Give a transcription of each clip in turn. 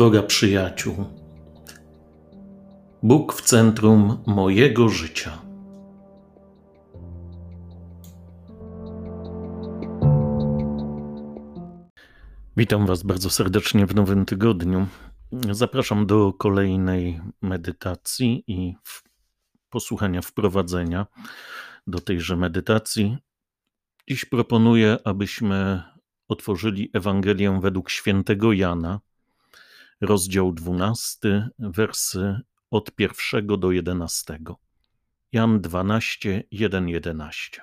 droga przyjaciół. Bóg w centrum mojego życia. Witam Was bardzo serdecznie w nowym tygodniu. Zapraszam do kolejnej medytacji i posłuchania wprowadzenia do tejże medytacji. Dziś proponuję, abyśmy otworzyli Ewangelię według świętego Jana rozdział 12, wersy od pierwszego do 11. Jan 12, 1, 11.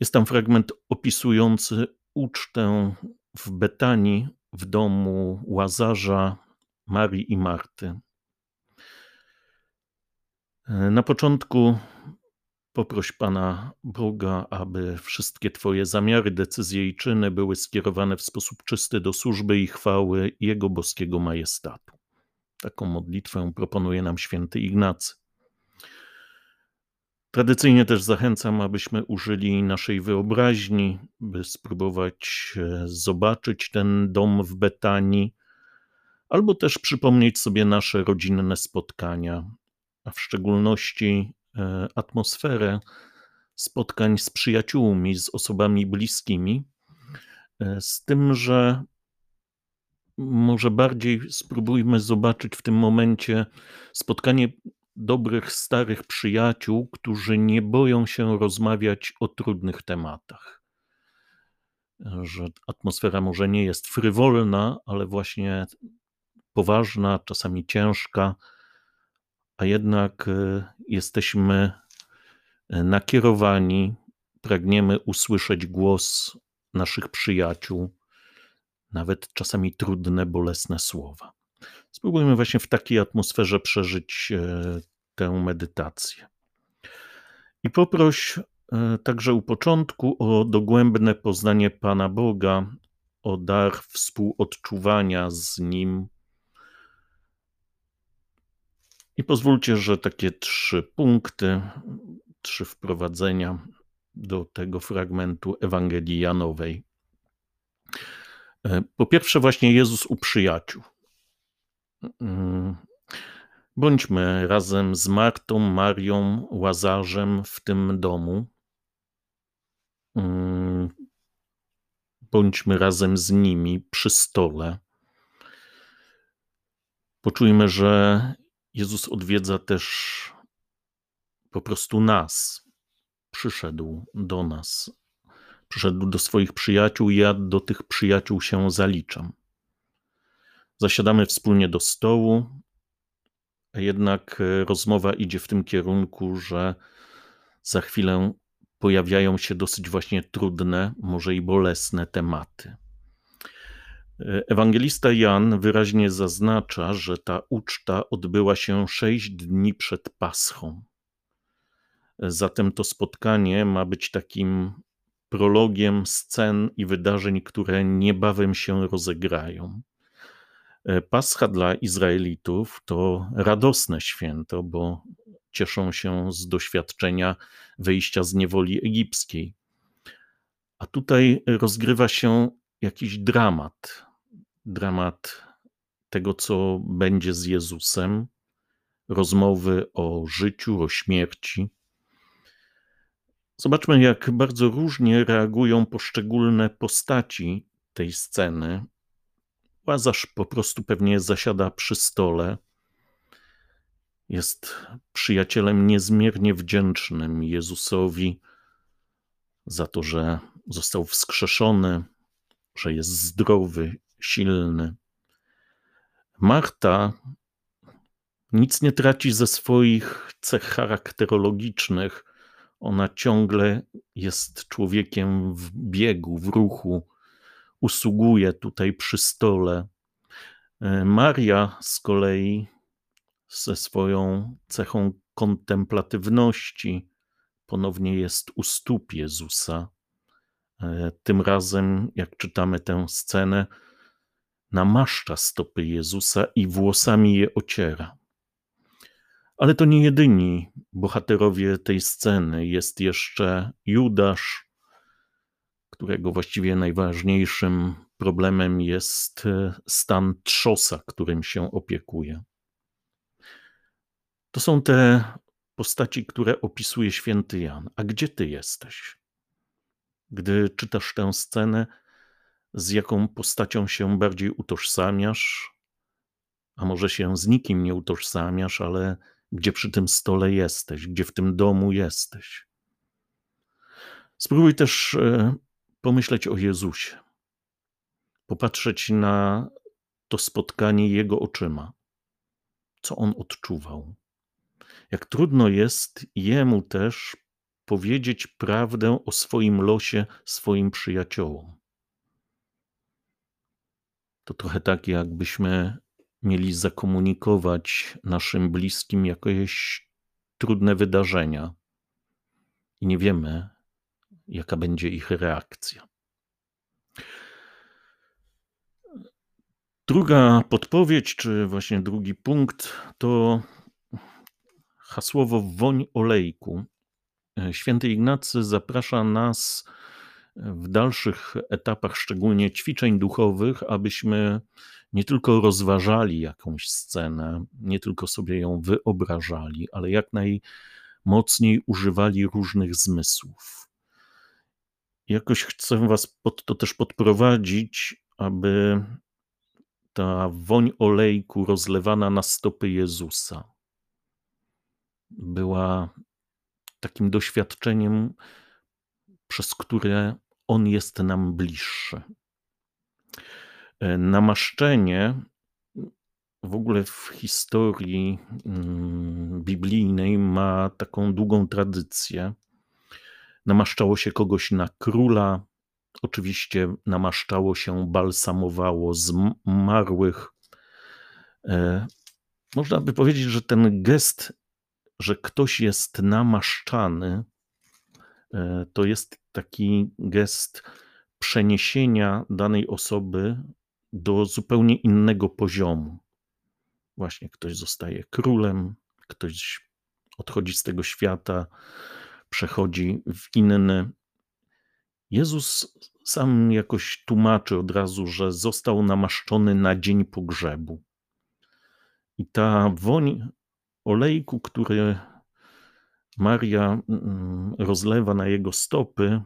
Jest tam fragment opisujący ucztę w Betanii w domu Łazarza, Marii i Marty. Na początku Poproś Pana Boga, aby wszystkie Twoje zamiary, decyzje i czyny były skierowane w sposób czysty do służby i chwały Jego boskiego majestatu. Taką modlitwę proponuje nam święty Ignacy. Tradycyjnie też zachęcam, abyśmy użyli naszej wyobraźni, by spróbować e, zobaczyć ten dom w Betanii, albo też przypomnieć sobie nasze rodzinne spotkania, a w szczególności atmosferę spotkań z przyjaciółmi, z osobami bliskimi, e, z tym, że może bardziej spróbujmy zobaczyć w tym momencie spotkanie dobrych, starych przyjaciół, którzy nie boją się rozmawiać o trudnych tematach. Że atmosfera może nie jest frywolna, ale właśnie poważna, czasami ciężka, a jednak e, jesteśmy e, nakierowani, pragniemy usłyszeć głos naszych przyjaciół, nawet czasami trudne, bolesne słowa. Spróbujmy właśnie w takiej atmosferze przeżyć e, tę medytację. I poproś także u początku o dogłębne poznanie Pana Boga, o dar współodczuwania z Nim i pozwólcie, że takie trzy punkty, trzy wprowadzenia do tego fragmentu Ewangelii Janowej. E, po pierwsze, właśnie Jezus u przyjaciół. Mm, bądźmy razem z Martą, Marią, Łazarzem w tym domu. Mm, bądźmy razem z nimi przy stole. Poczujmy, że Jezus odwiedza też po prostu nas. Przyszedł do nas, przyszedł do swoich przyjaciół, i ja do tych przyjaciół się zaliczam. Zasiadamy wspólnie do stołu, a jednak e, rozmowa idzie w tym kierunku, że za chwilę pojawiają się dosyć właśnie trudne, może i bolesne tematy. Ewangelista Jan wyraźnie zaznacza, że ta uczta odbyła się sześć dni przed Paschą. Zatem to spotkanie ma być takim prologiem scen i wydarzeń, które niebawem się rozegrają. Pascha dla Izraelitów to radosne święto, bo cieszą się z doświadczenia wyjścia z niewoli egipskiej. A tutaj rozgrywa się jakiś dramat. Dramat tego, co będzie z Jezusem, rozmowy o życiu, o śmierci. Zobaczmy, jak bardzo różnie reagują poszczególne postaci tej sceny. Łazarz po prostu pewnie zasiada przy stole. Jest przyjacielem niezmiernie wdzięcznym Jezusowi za to, że został wskrzeszony, że jest zdrowy, silny. Marta nic nie traci ze swoich cech charakterologicznych. Ona ciągle jest człowiekiem w biegu, w ruchu, usługuje tutaj przy stole. Maria z kolei ze swoją cechą kontemplatywności ponownie jest u stóp Jezusa. E, tym razem, jak czytamy tę scenę, namaszcza stopy Jezusa i włosami je ociera. Ale to nie jedyni bohaterowie tej sceny. Jest jeszcze Judasz, którego właściwie najważniejszym problemem jest e, stan trzosa, którym się opiekuje. To są te postaci, które opisuje święty Jan. A gdzie ty jesteś? Gdy czytasz tę scenę, z jaką postacią się bardziej utożsamiasz, a może się z nikim nie utożsamiasz, ale gdzie przy tym stole jesteś, gdzie w tym domu jesteś. Spróbuj też e, pomyśleć o Jezusie, popatrzeć na to spotkanie Jego oczyma. Co on odczuwał? Jak trudno jest Jemu też powiedzieć prawdę o swoim losie swoim przyjaciołom. To trochę tak, jakbyśmy mieli zakomunikować naszym bliskim jakieś trudne wydarzenia i nie wiemy, jaka będzie ich reakcja. Druga podpowiedź, czy właśnie drugi punkt, to hasłowo woń olejku. Święty Ignacy zaprasza nas w dalszych etapach, szczególnie ćwiczeń duchowych, abyśmy nie tylko rozważali jakąś scenę, nie tylko sobie ją wyobrażali, ale jak najmocniej używali różnych zmysłów. Jakoś chcę Was pod to też podprowadzić, aby ta woń olejku rozlewana na stopy Jezusa była takim doświadczeniem, przez które On jest nam bliższy. E, namaszczenie w ogóle w historii mm, biblijnej ma taką długą tradycję. Namaszczało się kogoś na króla, oczywiście namaszczało się, balsamowało zmarłych. E, można by powiedzieć, że ten gest, że ktoś jest namaszczany, to jest taki gest przeniesienia danej osoby do zupełnie innego poziomu. Właśnie ktoś zostaje królem, ktoś odchodzi z tego świata, przechodzi w inny. Jezus sam jakoś tłumaczy od razu, że został namaszczony na dzień pogrzebu. I ta woń olejku, który Maria mm, rozlewa na jego stopy,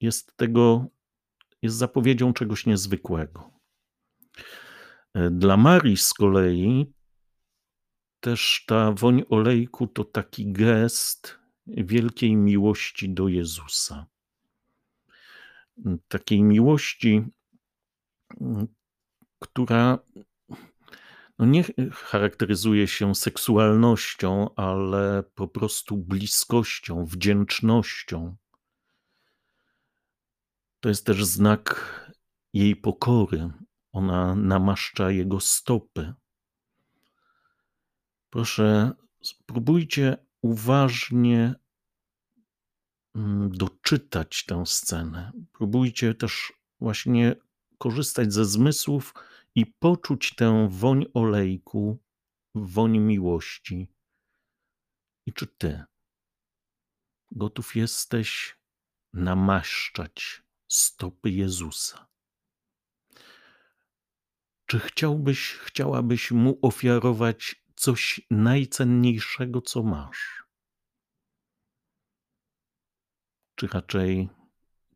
jest tego, jest zapowiedzią czegoś niezwykłego. Dla Marii z kolei też ta woń olejku to taki gest wielkiej miłości do Jezusa. Takiej miłości, która no nie charakteryzuje się seksualnością, ale po prostu bliskością, wdzięcznością. To jest też znak jej pokory, ona namaszcza jego stopy. Proszę, spróbujcie uważnie mm, doczytać tę scenę. Próbujcie też właśnie korzystać ze zmysłów i poczuć tę woń olejku, woń miłości. I czy ty gotów jesteś namaszczać stopy Jezusa? Czy chciałbyś, chciałabyś mu ofiarować coś najcenniejszego, co masz? Czy raczej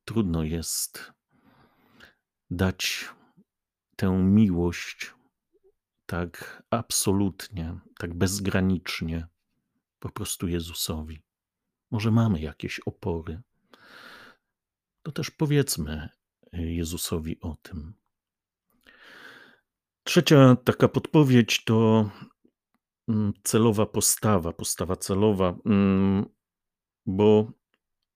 trudno jest dać tę miłość tak absolutnie, tak bezgranicznie po prostu Jezusowi? Może mamy jakieś opory? To też powiedzmy Jezusowi o tym. Trzecia taka podpowiedź to mm, celowa postawa, postawa celowa, mm, bo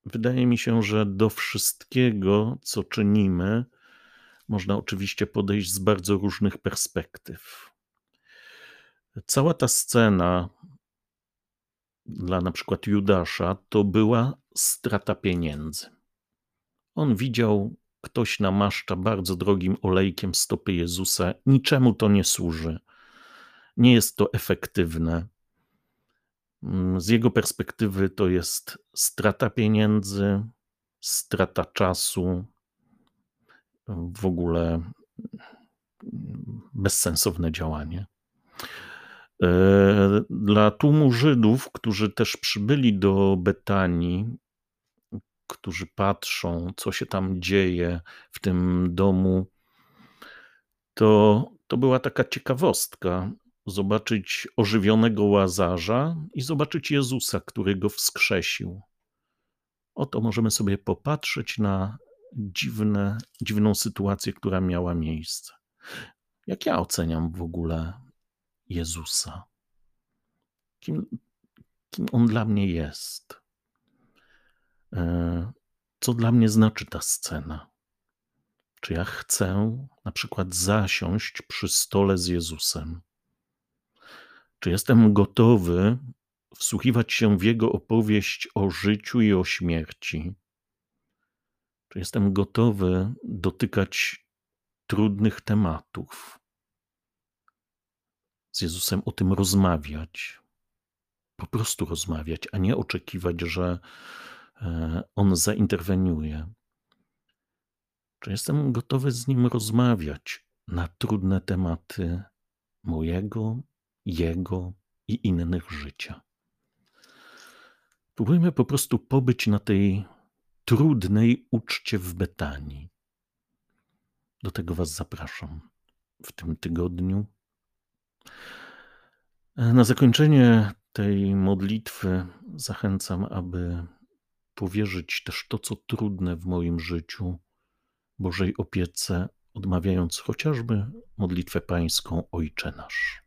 wydaje mi się, że do wszystkiego, co czynimy, można oczywiście podejść z bardzo różnych perspektyw. Cała ta scena dla na przykład Judasza to była strata pieniędzy. On widział ktoś namaszcza bardzo drogim olejkiem stopy Jezusa, niczemu to nie służy. Nie jest to efektywne. Mm, z jego perspektywy to jest strata pieniędzy, strata czasu, w ogóle bezsensowne działanie. E, dla tłumu Żydów, którzy też przybyli do Betanii, którzy patrzą, co się tam dzieje w tym domu, to, to była taka ciekawostka zobaczyć ożywionego łazarza i zobaczyć Jezusa, który go wskrzesił. Oto możemy sobie popatrzeć na dziwne, dziwną sytuację, która miała miejsce. Jak ja oceniam w ogóle Jezusa? Kim, kim on dla mnie jest? E, co dla mnie znaczy ta scena? Czy ja chcę na przykład zasiąść przy stole z Jezusem? Czy jestem gotowy wsłuchiwać się w Jego opowieść o życiu i o śmierci? Czy jestem gotowy dotykać trudnych tematów? Z Jezusem o tym rozmawiać, po prostu rozmawiać, a nie oczekiwać, że e, On zainterweniuje. Czy jestem gotowy z Nim rozmawiać na trudne tematy mojego, Jego i innych życia? Próbujmy po prostu pobyć na tej trudnej uczcie w Betanii. Do tego Was zapraszam w tym tygodniu. Na zakończenie tej modlitwy zachęcam, aby powierzyć też to, co trudne w moim życiu, Bożej opiece, odmawiając chociażby modlitwę Pańską Ojcze Nasz.